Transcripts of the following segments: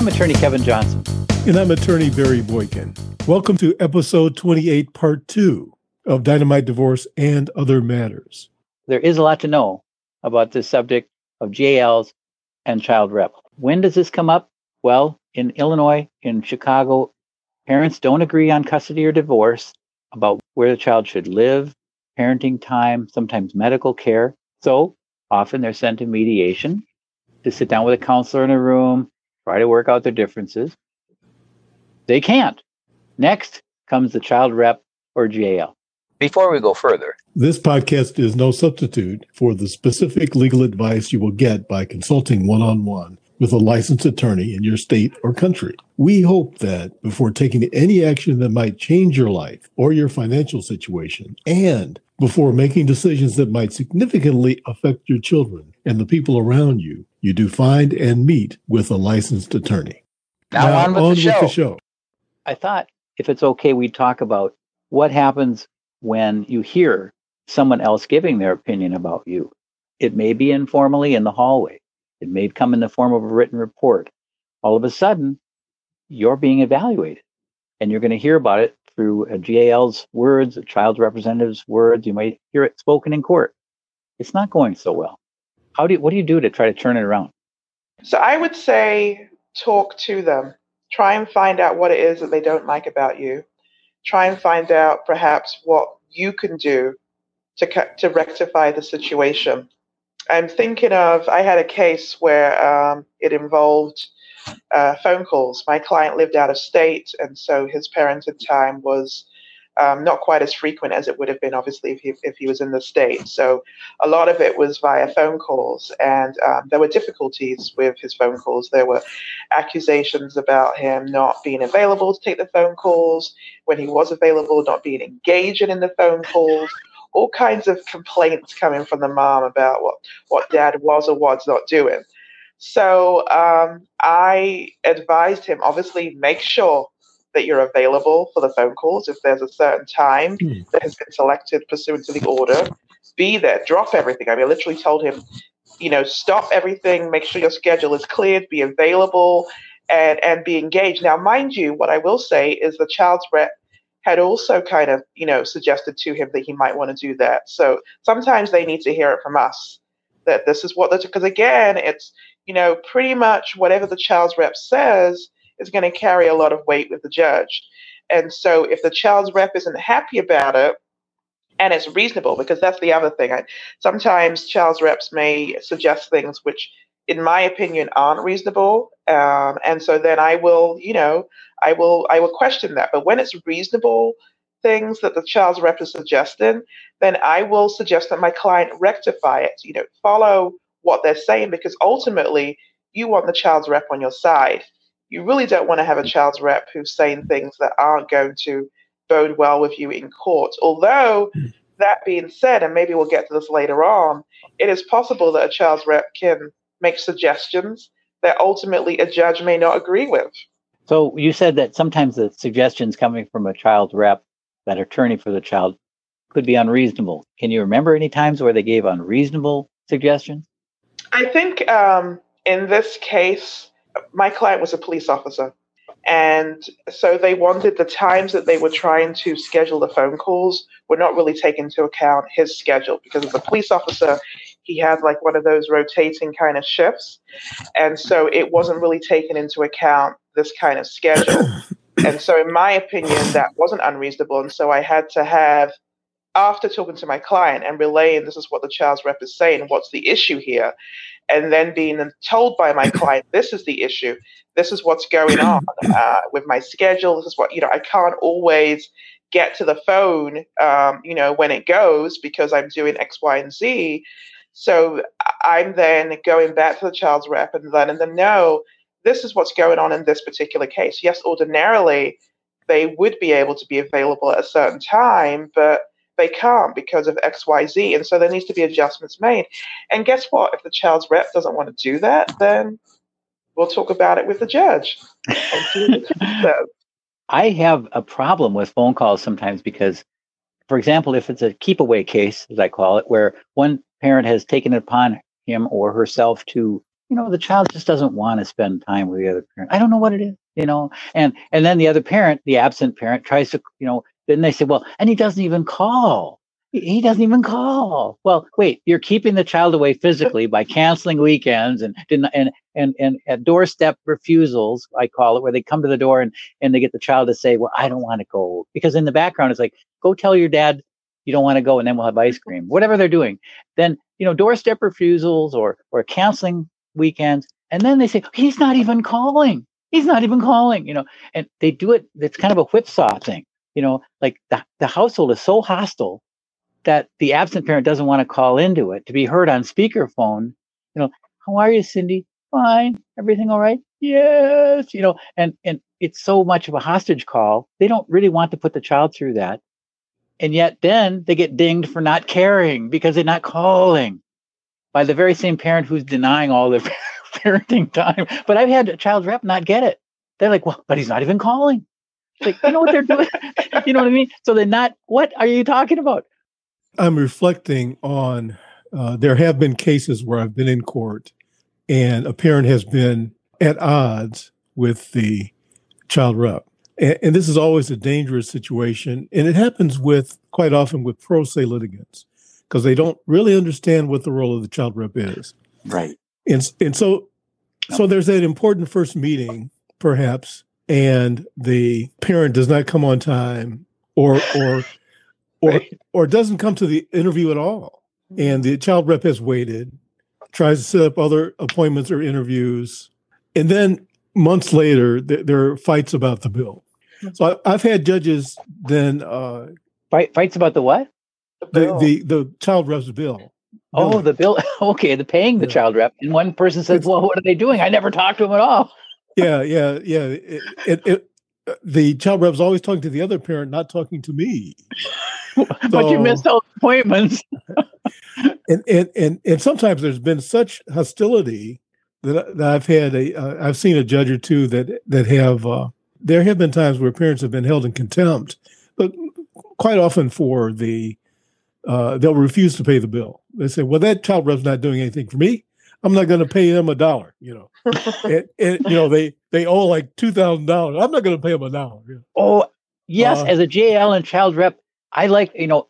I'm attorney Kevin Johnson. And I'm attorney Barry Boykin. Welcome to episode 28, part two of Dynamite Divorce and Other Matters. There is a lot to know about this subject of GALs and child rep. When does this come up? Well, in Illinois, in Chicago, parents don't agree on custody or divorce about where the child should live, parenting time, sometimes medical care. So often they're sent to mediation to sit down with a counselor in a room, try to work out their differences. They can't. Next comes the child rep or GAL. Before we go further, this podcast is no substitute for the specific legal advice you will get by consulting one on one with a licensed attorney in your state or country. We hope that before taking any action that might change your life or your financial situation, and before making decisions that might significantly affect your children and the people around you, you do find and meet with a licensed attorney. Now, now on, with, on the with, the show. I thought if it's okay, we'd talk about what happens when you hear someone else giving their opinion about you. It may be informally in the hallway. It may come in the form of a written report. All of a sudden, you're being evaluated and you're going to hear about it through a GAL's words, a child's representative's words. You might hear it spoken in court. It's not going so well. How do you, what do you do to try to turn it around? So I would say talk to them. Try and find out what it is that they don't like about you. Try and find out perhaps what you can do to to rectify the situation. I'm thinking of I had a case where um, it involved uh, phone calls. My client lived out of state, and so his parenting time was um, not quite as frequent as it would have been, obviously, if he, if he was in the state. So a lot of it was via phone calls, and um, there were difficulties with his phone calls. There were accusations about him not being available to take the phone calls, when he was available, not being engaging in the phone calls. All kinds of complaints coming from the mom about what, what dad was or was not doing. So um, I advised him, obviously, make sure that you're available for the phone calls if there's a certain time mm. that has been selected pursuant to the order. Be there, drop everything. I mean, I literally told him, you know, stop everything, make sure your schedule is cleared, be available, and and be engaged. Now, mind you, what I will say is the child's rep had also kind of, you know, suggested to him that he might want to do that. So sometimes they need to hear it from us that this is what because again, it's you know pretty much whatever the child's rep says is going to carry a lot of weight with the judge. And so if the child's rep isn't happy about it, and it's reasonable, because that's the other thing. I, sometimes child's reps may suggest things which, in my opinion, aren't reasonable. Um, and so then I will, you know, I will, I will question that. But when it's reasonable things that the child's rep is suggesting, then I will suggest that my client rectify it. You know, follow what they're saying because ultimately you want the child's rep on your side you really don't want to have a child's rep who's saying things that aren't going to bode well with you in court. Although, hmm. that being said, and maybe we'll get to this later on, it is possible that a child's rep can make suggestions that ultimately a judge may not agree with. So you said that sometimes the suggestions coming from a child's rep, that attorney for the child, could be unreasonable. Can you remember any times where they gave unreasonable suggestions? I think um, in this case, my client was a police officer. And so they wanted the times that they were trying to schedule the phone calls were not really taken into account his schedule because as a police officer, he had like one of those rotating kind of shifts. And so it wasn't really taken into account this kind of schedule. And so, in my opinion, that wasn't unreasonable. And so I had to have, after talking to my client and relaying this is what the child's rep is saying, what's the issue here? and then being told by my client, this is the issue, this is what's going on uh, with my schedule, this is what, you know, I can't always get to the phone, um, you know, when it goes because I'm doing X, Y, and Z. So I'm then going back to the child's rep and letting them know this is what's going on in this particular case. Yes, ordinarily they would be able to be available at a certain time, but they can't because of XYZ. And so there needs to be adjustments made. And guess what? If the child's rep doesn't want to do that, then we'll talk about it with the judge. I have a problem with phone calls sometimes because, for example, if it's a keep away case, as I call it, where one parent has taken it upon him or herself to you know, the child just doesn't want to spend time with the other parent. I don't know what it is, you know, and and then the other parent, the absent parent, tries to, you know, then they say, well, and he doesn't even call. He doesn't even call. Well, wait, you're keeping the child away physically by canceling weekends and and and and at doorstep refusals, I call it, where they come to the door and and they get the child to say, "Well, I don't want to go," because in the background it's like, "Go tell your dad you don't want to go, and then we'll have ice cream." Whatever they're doing, then you know, doorstep refusals or or canceling weekends, and then they say he's not even calling. He's not even calling. You know, and they do it. It's kind of a whipsaw thing. You know, like the the household is so hostile that the absent parent doesn't want to call into it to be heard on speakerphone. You know, how are you, Cindy? Fine. Everything all right? Yes. You know, and and it's so much of a hostage call. They don't really want to put the child through that. And yet then they get dinged for not caring because they're not calling by the very same parent who's denying all the parenting time. But I've had a child rep not get it. They're like, well, but he's not even calling. Like, you know what they're doing? you know what I mean? So they're not, what are you talking about? I'm reflecting on uh, there have been cases where I've been in court and a parent has been at odds with the child rep. And, and this is always a dangerous situation. And it happens with quite often with pro se litigants because they don't really understand what the role of the child rep is. Right. And, and so, so there's that important first meeting, perhaps, and the parent does not come on time or, or, or or doesn't come to the interview at all. And the child rep has waited, tries to set up other appointments or interviews, and then months later th- there are fights about the bill. So I, have had judges then uh, Fight, fights about the what? The the, the child rep's bill. Oh, the bill. Okay, the paying the yeah. child rep, and one person says, "Well, what are they doing? I never talked to them at all." Yeah, yeah, yeah. It, it, it, the child rep's always talking to the other parent, not talking to me. but you missed all appointments. and, and and and sometimes there's been such hostility that, that I've had a uh, I've seen a judge or two that that have uh, there have been times where parents have been held in contempt, but quite often for the uh, they'll refuse to pay the bill. They say, "Well, that child rep's not doing anything for me. I'm not going to pay them a dollar." You know, and, and, you know they they owe like two thousand dollars. I'm not going to pay them a dollar. You know? Oh, yes, uh, as a GAL and child rep, I like, you know,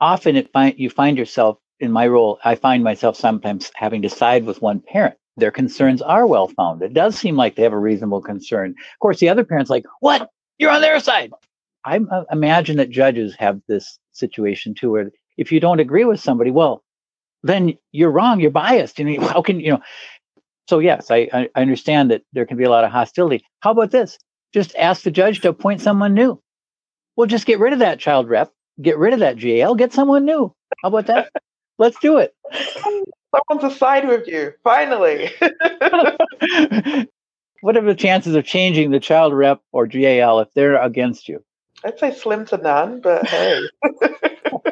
often it find you find yourself in my role, I find myself sometimes having to side with one parent. Their concerns are well founded. It does seem like they have a reasonable concern. Of course, the other parent's like, "What? You're on their side." I uh, imagine that judges have this situation too, where if you don't agree with somebody, well, then you're wrong. You're biased. And how can you know? So yes, I, I understand that there can be a lot of hostility. How about this? Just ask the judge to appoint someone new. Well, just get rid of that child rep get rid of that GAL, get someone new. How about that? Let's do it. Someone's aside with you, finally. what are the chances of changing the child rep or GAL if they're against you? I'd say slim to none, but hey.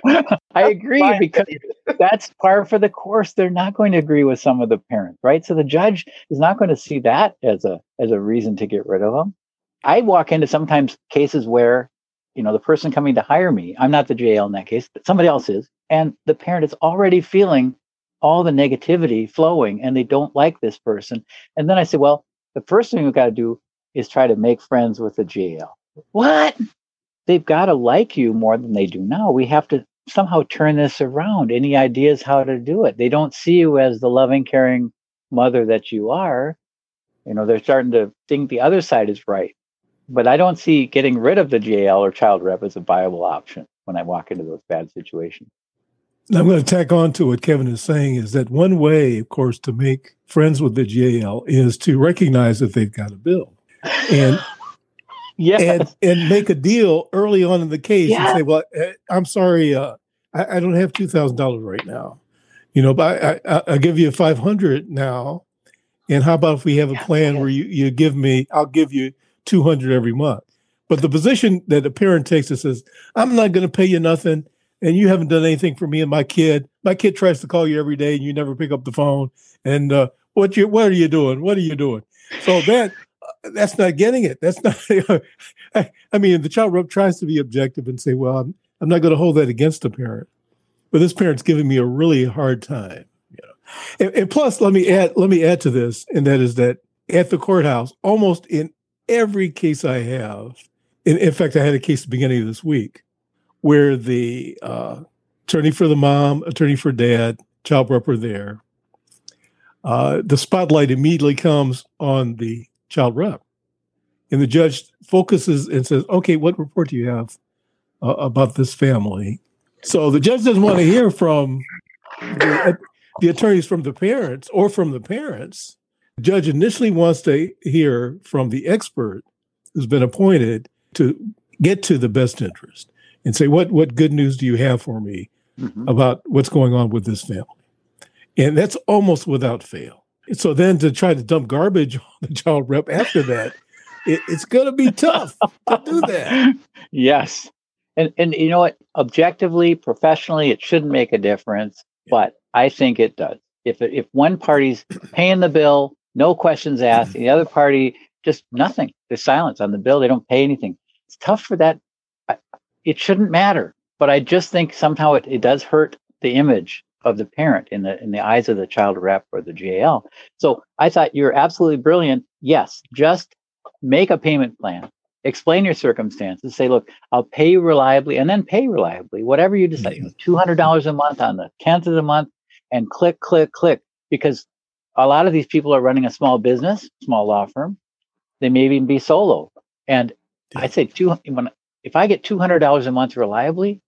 I agree because that's par for the course. They're not going to agree with some of the parents, right? So the judge is not going to see that as a as a reason to get rid of them. I walk into sometimes cases where you know, the person coming to hire me, I'm not the GAL in that case, but somebody else is. And the parent is already feeling all the negativity flowing and they don't like this person. And then I say, well, the first thing we've got to do is try to make friends with the GAL. What? They've got to like you more than they do now. We have to somehow turn this around. Any ideas how to do it? They don't see you as the loving, caring mother that you are. You know, they're starting to think the other side is right but I don't see getting rid of the GAL or child rep as a viable option when I walk into those bad situations. I'm going to tack on to what Kevin is saying is that one way, of course, to make friends with the GAL is to recognize that they've got a bill and yes. and and make a deal early on in the case yeah. and say, "Well, eh, I'm sorry, uh, I, I, don't have two thousand dollars right now, you know, but I, I, I'll give you five hundred now, and how about if we have a plan where you you give me, I'll give you 200 every month. But the position that a parent takes that says, I'm not going to pay you nothing and you haven't done anything for me and my kid. My kid tries to call you every day and you never pick up the phone. And uh, what you what are you doing? What are you doing? So that that's not getting it. That's not. I, mean, the child rep tries to be objective and say, "Well, I'm I'm not going to hold that against a parent," but this parent's giving me a really hard time. You know? And, and plus, let me add let me add to this, and that is that at the courthouse, almost in every case I have, in, in fact, I had a case at the beginning of this week where the uh, attorney for the mom, attorney for dad, child rep were there. Uh, the spotlight immediately comes on the child rep, and the judge focuses and says, "Okay, what report do you have uh, about this family?" So the judge doesn't want to hear from the, the attorneys from the parents or from the parents. The judge initially wants to hear from the expert who's been appointed to get to the best interest and say, what, what good news do you have for me mm-hmm. about what's going on with this family? And that's almost without fail. So then to try to dump garbage on the child rep after that, it, it's going to be tough to do that. Yes. And, and you know what? Objectively, professionally, it shouldn't make a difference, but I think it does. If, if one party's paying the bill, no questions asked, the other party just nothing. There's silence on the bill. They don't pay anything. It's tough for that. It shouldn't matter, but I just think somehow it, it does hurt the image of the parent in the in the eyes of the child rep or the GAL. So I thought you're absolutely brilliant. Yes, just make a payment plan. Explain your circumstances. Say, look, I'll pay you reliably, and then pay reliably, whatever you decide. Two hundred dollars a month on the tenth of the month, and click, click, click. Because a lot of these people are running a small business, small law firm. They may even be solo. And yeah. I say two when if I get two hundred dollars a month reliably,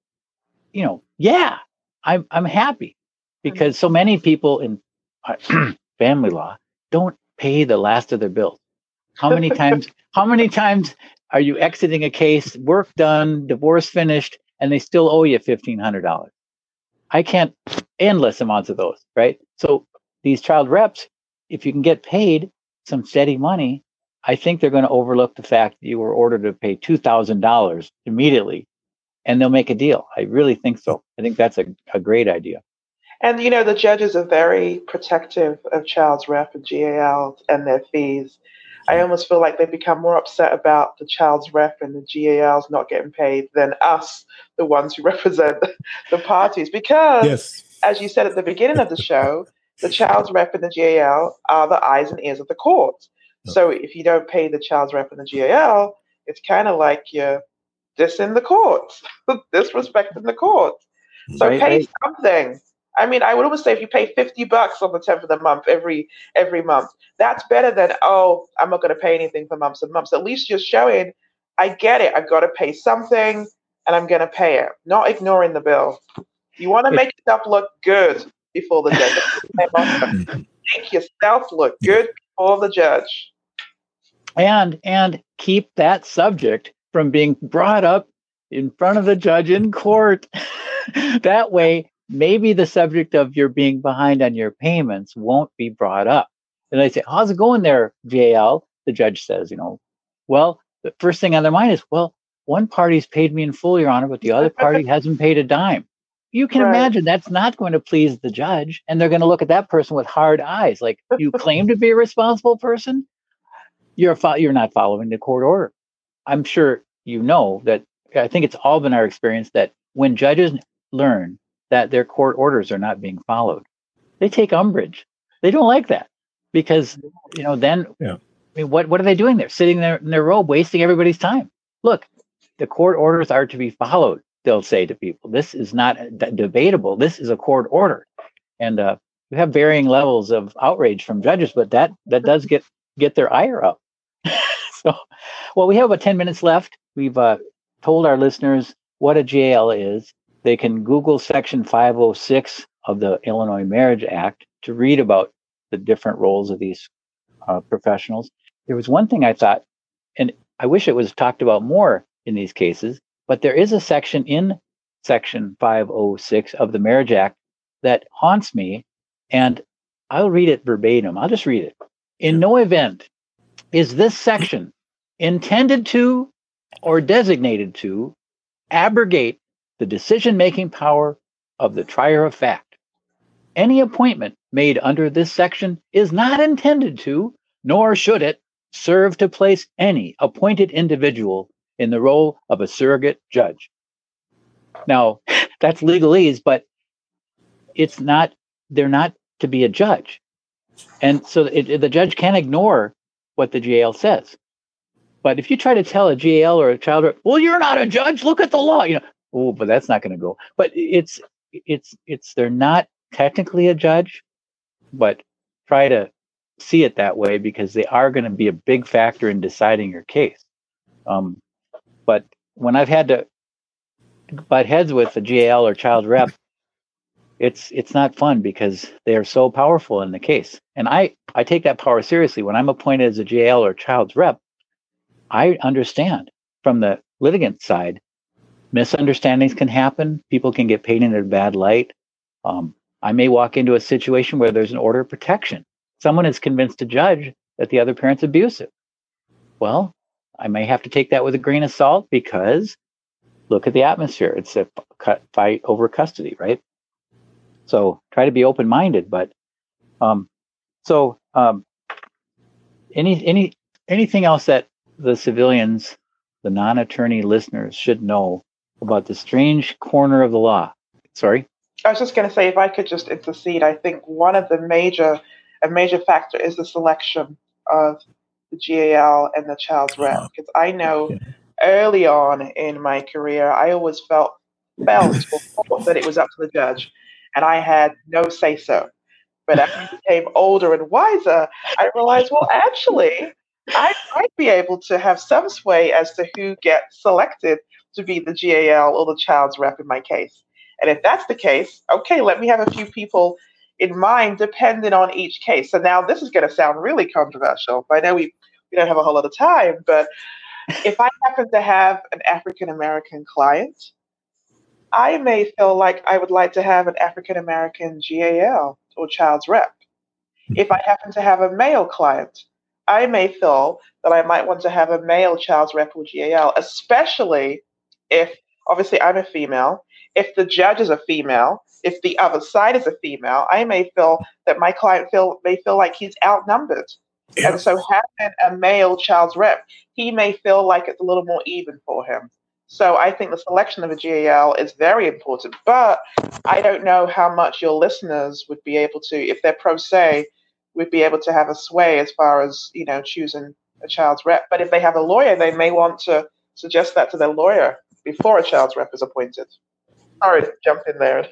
you know, yeah, I'm I'm happy because so many people in family law don't pay the last of their bills. How many times? how many times are you exiting a case, work done, divorce finished, and they still owe you fifteen hundred dollars? I can't endless amounts of those, right? So these child reps, if you can get paid some steady money, I think they're going to overlook the fact that you were ordered to pay $2,000 immediately and they'll make a deal. I really think so. I think that's a, a great idea. And, you know, the judges are very protective of child's rep and GAL and their fees. I hmm. almost feel like they become more upset about the child's rep and the GALs not getting paid than us, the ones who represent the parties. Because, yes. as you said at the beginning of the show, the child's rep and the GAL are the eyes and ears of the court. So if you don't pay the child's rep and the GAL, it's kind of like you're dissing the courts, disrespecting the courts. So right, pay right. something. I mean, I would always say if you pay fifty bucks on the tenth of the month every every month, that's better than oh, I'm not going to pay anything for months and months. At least you're showing, I get it. I've got to pay something, and I'm going to pay it. Not ignoring the bill. You want to make yourself look good before the judge. make yourself look good before the judge and and keep that subject from being brought up in front of the judge in court that way maybe the subject of your being behind on your payments won't be brought up and they say how's it going there GAL the judge says you know well the first thing on their mind is well one party's paid me in full your honor but the other party hasn't paid a dime you can right. imagine that's not going to please the judge and they're going to look at that person with hard eyes like you claim to be a responsible person you're fo- you're not following the court order. I'm sure you know that. I think it's all been our experience that when judges learn that their court orders are not being followed, they take umbrage. They don't like that because you know then. Yeah. I mean, what what are they doing there? Sitting there in their robe, wasting everybody's time. Look, the court orders are to be followed. They'll say to people, "This is not d- debatable. This is a court order," and uh, we have varying levels of outrage from judges, but that that does get get their ire up. so, well, we have about 10 minutes left. We've uh, told our listeners what a GAL is. They can Google Section 506 of the Illinois Marriage Act to read about the different roles of these uh, professionals. There was one thing I thought, and I wish it was talked about more in these cases, but there is a section in Section 506 of the Marriage Act that haunts me, and I'll read it verbatim. I'll just read it. In no event is this section intended to or designated to abrogate the decision making power of the trier of fact. Any appointment made under this section is not intended to, nor should it, serve to place any appointed individual in the role of a surrogate judge. Now, that's legalese, but it's not, they're not to be a judge. And so it, the judge can't ignore what the GAL says. But if you try to tell a GAL or a child, well, you're not a judge. Look at the law. You know, oh, but that's not going to go. But it's it's it's they're not technically a judge, but try to see it that way because they are going to be a big factor in deciding your case. Um, but when I've had to butt heads with a GAL or child rep, it's it's not fun because they are so powerful in the case. And I I take that power seriously. When I'm appointed as a GAL or child's rep, I understand from the litigant side, misunderstandings can happen. People can get painted in a bad light. Um, I may walk into a situation where there's an order of protection. Someone is convinced a judge that the other parent's abusive. Well, I may have to take that with a grain of salt because look at the atmosphere. It's a fight over custody, right? So try to be open minded. But um, so um, any any anything else that the civilians, the non attorney listeners, should know about the strange corner of the law? Sorry. I was just going to say, if I could just intercede, I think one of the major, a major factor is the selection of the GAL and the child's uh-huh. rep. Because I know yeah. early on in my career, I always felt felt or that it was up to the judge and I had no say so. But as I became older and wiser, I realized, well, actually, I might be able to have some sway as to who gets selected to be the GAL or the child's rep in my case. And if that's the case, okay, let me have a few people in mind depending on each case. So now this is going to sound really controversial. I know we, we don't have a whole lot of time, but if I happen to have an African American client I may feel like I would like to have an African American GAL or child's rep. Hmm. If I happen to have a male client, I may feel that I might want to have a male child's rep or GAL, especially if obviously I'm a female. If the judge is a female, if the other side is a female, I may feel that my client feel may feel like he's outnumbered. Yeah. And so having a male child's rep, he may feel like it's a little more even for him. So I think the selection of a GAL is very important. But I don't know how much your listeners would be able to, if they're pro se, would be able to have a sway as far as, you know, choosing a child's rep. But if they have a lawyer, they may want to suggest that to their lawyer before a child's rep is appointed. Sorry to jump in there.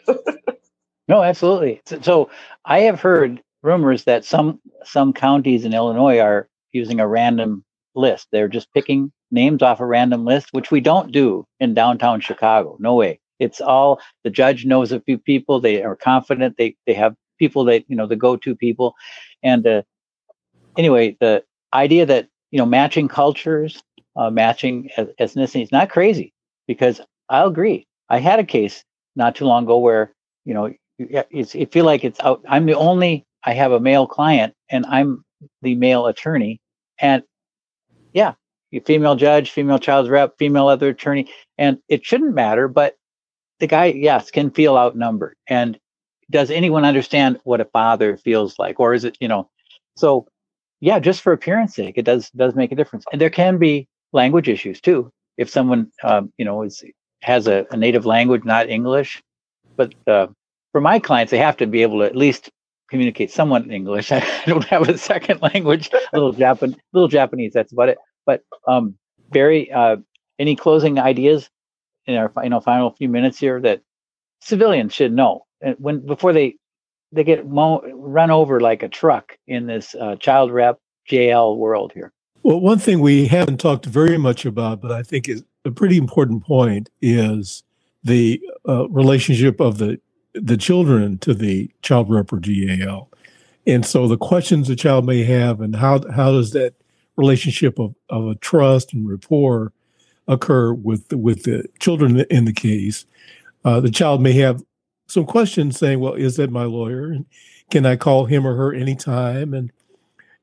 no, absolutely. So, I have heard rumors that some some counties in Illinois are using a random list. They're just picking names off a random list, which we don't do in downtown Chicago. No way. It's all the judge knows a few people. They are confident. They they have people that you know the go-to people, and uh, anyway, the idea that you know matching cultures, uh, matching ethnicity is not crazy because I'll agree. I had a case not too long ago where you know it's it feel like it's out. I'm the only I have a male client and I'm the male attorney, and yeah, female judge, female child's rep, female other attorney, and it shouldn't matter. But the guy, yes, can feel outnumbered. And does anyone understand what a father feels like, or is it, you know? So, yeah, just for appearance sake, it does does make a difference. And there can be language issues too. If someone, um, you know, is has a, a, native language, not English, but uh, for my clients, they have to be able to at least communicate somewhat in English. I don't have a second language, a little Japan, little Japanese. That's about it. But um, Barry, uh, any closing ideas in our you know final few minutes here that civilians should know and when before they they get mo- run over like a truck in this uh, child rep GAL world here? Well, one thing we haven't talked very much about, but I think is a pretty important point, is the uh, relationship of the the children to the child rep GAL. And so the questions the child may have and how how does that relationship of, of a trust and rapport occur with the, with the children in the case. Uh, the child may have some questions saying, "Well, is that my lawyer? And can I call him or her anytime?" And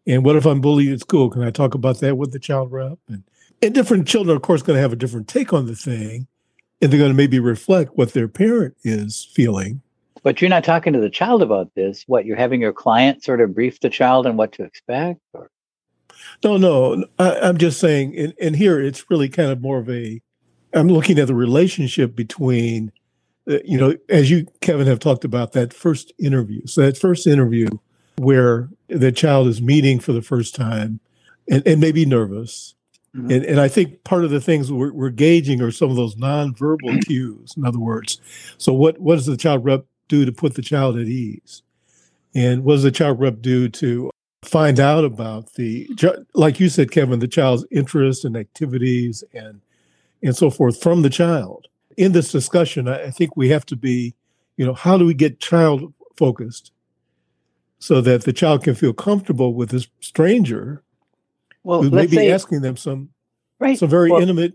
and what if I'm bullied at school? Can I talk about that with the child rep? And, and different children, of course, going to have a different take on the thing, and they're going to maybe reflect what their parent is feeling. But you're not talking to the child about this. What you're having your client sort of brief the child on what to expect, or no, no. I, am just saying, and, and here it's really kind of more of a. I'm looking at the relationship between uh, you know, as you, Kevin, have talked about that first interview. So that first interview where the child is meeting for the first time and, and maybe nervous. Mm-hmm. And, and I think part of the things we're, we're gauging are some of those nonverbal cues. In other words, so what, what does the child rep do to put the child at ease? And what does the child rep do to find out about the, like you said, Kevin, the child's interests and activities and and so forth from the child? In this discussion, I think we have to be, you know, how do we get child focused so that the child can feel comfortable with this stranger well, who may be say, asking them some right. some very well, intimate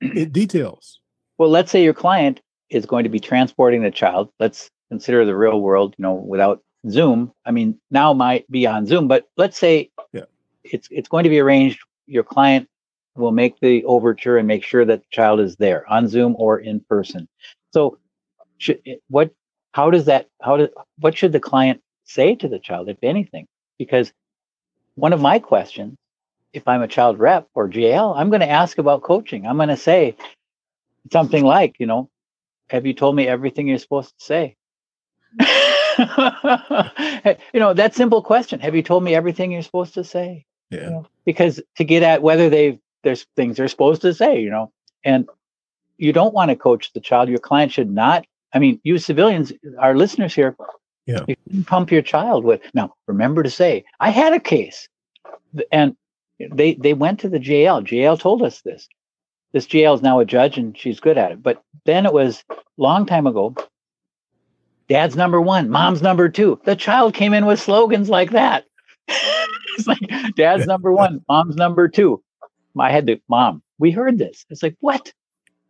details. Well, let's say your client is going to be transporting the child. Let's consider the real world, you know, without Zoom. I mean, now might be on Zoom, but let's say yeah. it's it's going to be arranged. Your client will make the overture and make sure that the child is there on Zoom or in person. So, should, what? How does that? How does? What should the client say to the child, if anything? Because one of my questions, if I'm a child rep or GAL, I'm going to ask about coaching. I'm going to say something like, you know, have you told me everything you're supposed to say? you know, that simple question. Have you told me everything you're supposed to say? Yeah. You know, because to get at whether they've there's things they're supposed to say, you know, and you don't want to coach the child. Your client should not. I mean, you civilians, our listeners here, yeah. you can pump your child with. Now, remember to say, I had a case, and they they went to the GAL. GAL told us this. This GAL is now a judge, and she's good at it. But then it was long time ago. Dad's number one, mom's number two. The child came in with slogans like that. it's like dad's number one, mom's number two. I had to, mom, we heard this. It's like, what?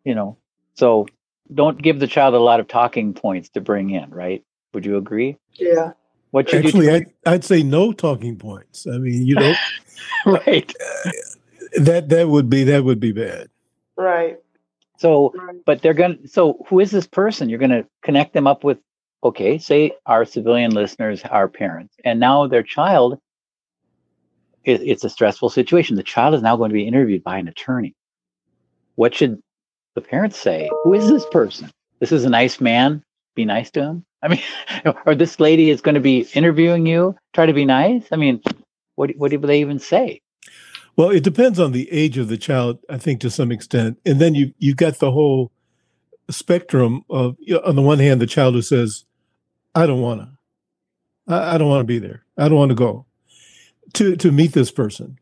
You know, so don't give the child a lot of talking points to bring in, right? Would you agree? Yeah. What should Actually, I'd, I'd, say no talking points. I mean, you know, right. Uh, that that would be that would be bad. Right. So, but they're going to, so who is this person? You're going to connect them up with, okay, say our civilian listeners, our parents, and now their child it, it's a stressful situation. The child is now going to be interviewed by an attorney. What should the parents say? Who is this person? This is a nice man. Be nice to him. I mean, or this lady is going to be interviewing you. Try to be nice. I mean, what what do they even say? Well, it depends on the age of the child, I think, to some extent. And then you you got the whole spectrum of you know, on the one hand, the child who says, "I don't want to, I, I don't want to be there, I don't want to go," to to meet this person.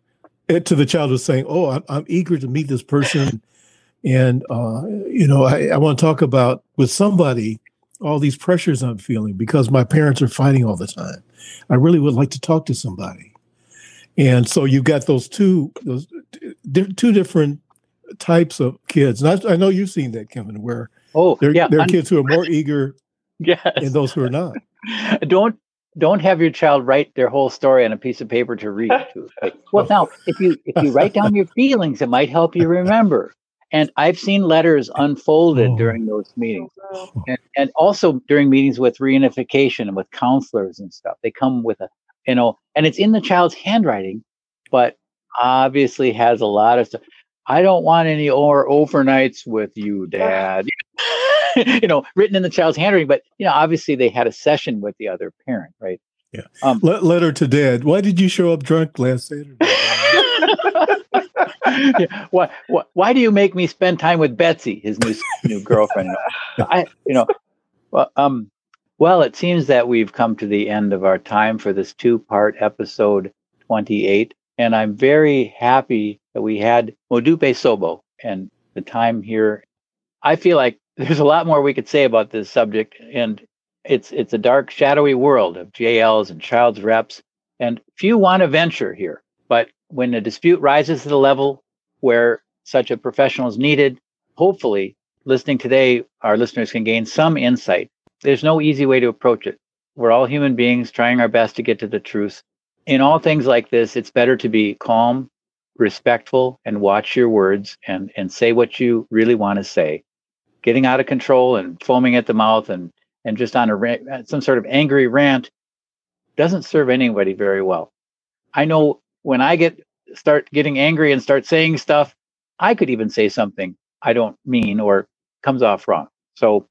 And to the child who's saying, "Oh, I'm, I'm eager to meet this person, and uh, you know, I, I want to talk about with somebody all these pressures I'm feeling because my parents are fighting all the time. I really would like to talk to somebody." And so you've got those two those two different types of kids. And I, I know you've seen that, Kevin, where oh, there, yeah, there are kids who are more eager yes. and those who are not. Don't don't have your child write their whole story on a piece of paper to read to. well, now if you if you write down your feelings, it might help you remember. And I've seen letters unfolded oh. during those meetings, and, and also during meetings with reunification and with counselors and stuff. They come with a you know, and it's in the child's handwriting, but obviously has a lot of stuff. I don't want any more overnights with you, Dad. you know, written in the child's handwriting, but you know, obviously they had a session with the other parent, right? Yeah. Um, letter to dad. Why did you show up drunk last Saturday? yeah. Why, why, why do you make me spend time with Betsy, his new new girlfriend? I, you know, well, um, well, it seems that we've come to the end of our time for this two-part episode 28, and I'm very happy that we had Modupe Sobo and the time here. I feel like there's a lot more we could say about this subject, and it's it's a dark, shadowy world of GALs and child's reps, and few want to venture here. But when a dispute rises to the level where such a professional is needed, hopefully, listening today, our listeners can gain some insight. There's no easy way to approach it. We're all human beings trying our best to get to the truth. In all things like this, it's better to be calm, respectful, and watch your words and, and say what you really want to say getting out of control and foaming at the mouth and and just on a rant, some sort of angry rant doesn't serve anybody very well. I know when I get start getting angry and start saying stuff, I could even say something I don't mean or comes off wrong. So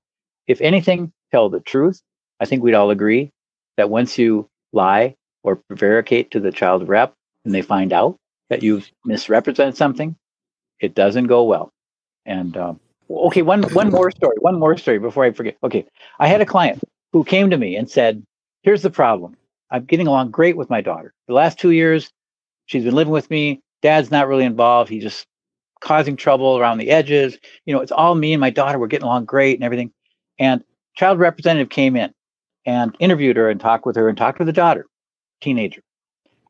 if anything, tell the truth. I think we'd all agree that once you lie or prevaricate to the child rep and they find out that you've misrepresented something, it doesn't go well. And um, okay, one one more story. One more story before I forget. Okay, I had a client who came to me and said, "Here's the problem. I'm getting along great with my daughter. The last two years, she's been living with me. Dad's not really involved. He's just causing trouble around the edges. You know, it's all me and my daughter. We're getting along great and everything." And child representative came in and interviewed her and talked with her and talked with the daughter, teenager.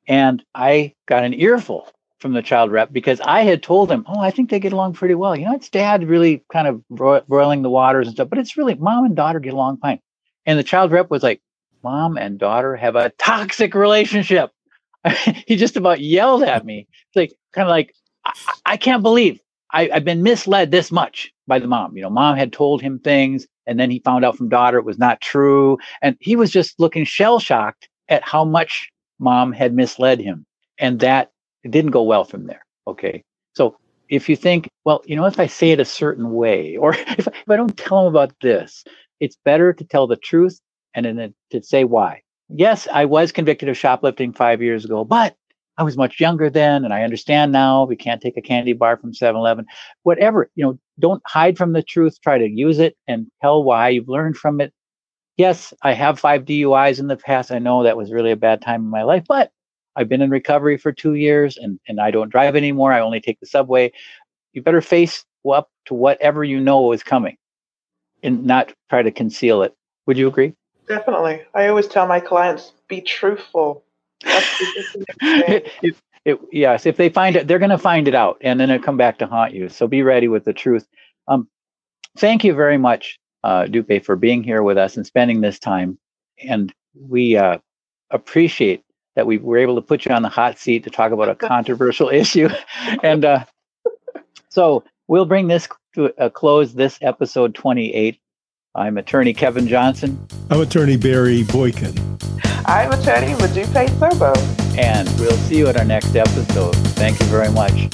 And I got an earful from the child rep because I had told him, "Oh, I think they get along pretty well. You know, it's dad really kind of boiling the waters and stuff, but it's really mom and daughter get along fine." And the child rep was like, "Mom and daughter have a toxic relationship." he just about yelled at me. It's like kind of like, I, I can't believe I, I've been misled this much by the mom. You know, mom had told him things, and then he found out from daughter it was not true, and he was just looking shell shocked at how much mom had misled him, and that didn't go well from there. Okay. So if you think, well, you know, if I say it a certain way, or if, if I don't tell him about this, it's better to tell the truth and then to say why. Yes, I was convicted of shoplifting five years ago, but I was much younger then and I understand now we can't take a candy bar from 7-Eleven. Whatever, you know, don't hide from the truth, try to use it and tell why you've learned from it. Yes, I have five DUIs in the past. I know that was really a bad time in my life, but I've been in recovery for two years and, and I don't drive anymore. I only take the subway. You better face up to whatever you know is coming and not try to conceal it. Would you agree? Definitely. I always tell my clients be truthful. it, it, it, yes, if they find it, they're going to find it out and then it'll come back to haunt you. So be ready with the truth. Um, thank you very much, uh, Dupe, for being here with us and spending this time. And we uh, appreciate that we were able to put you on the hot seat to talk about a controversial issue. And uh, so we'll bring this to a close, this episode 28. I'm attorney Kevin Johnson. I'm attorney Barry Boykin. I'm attorney Modupe Serbo. And we'll see you at our next episode. Thank you very much.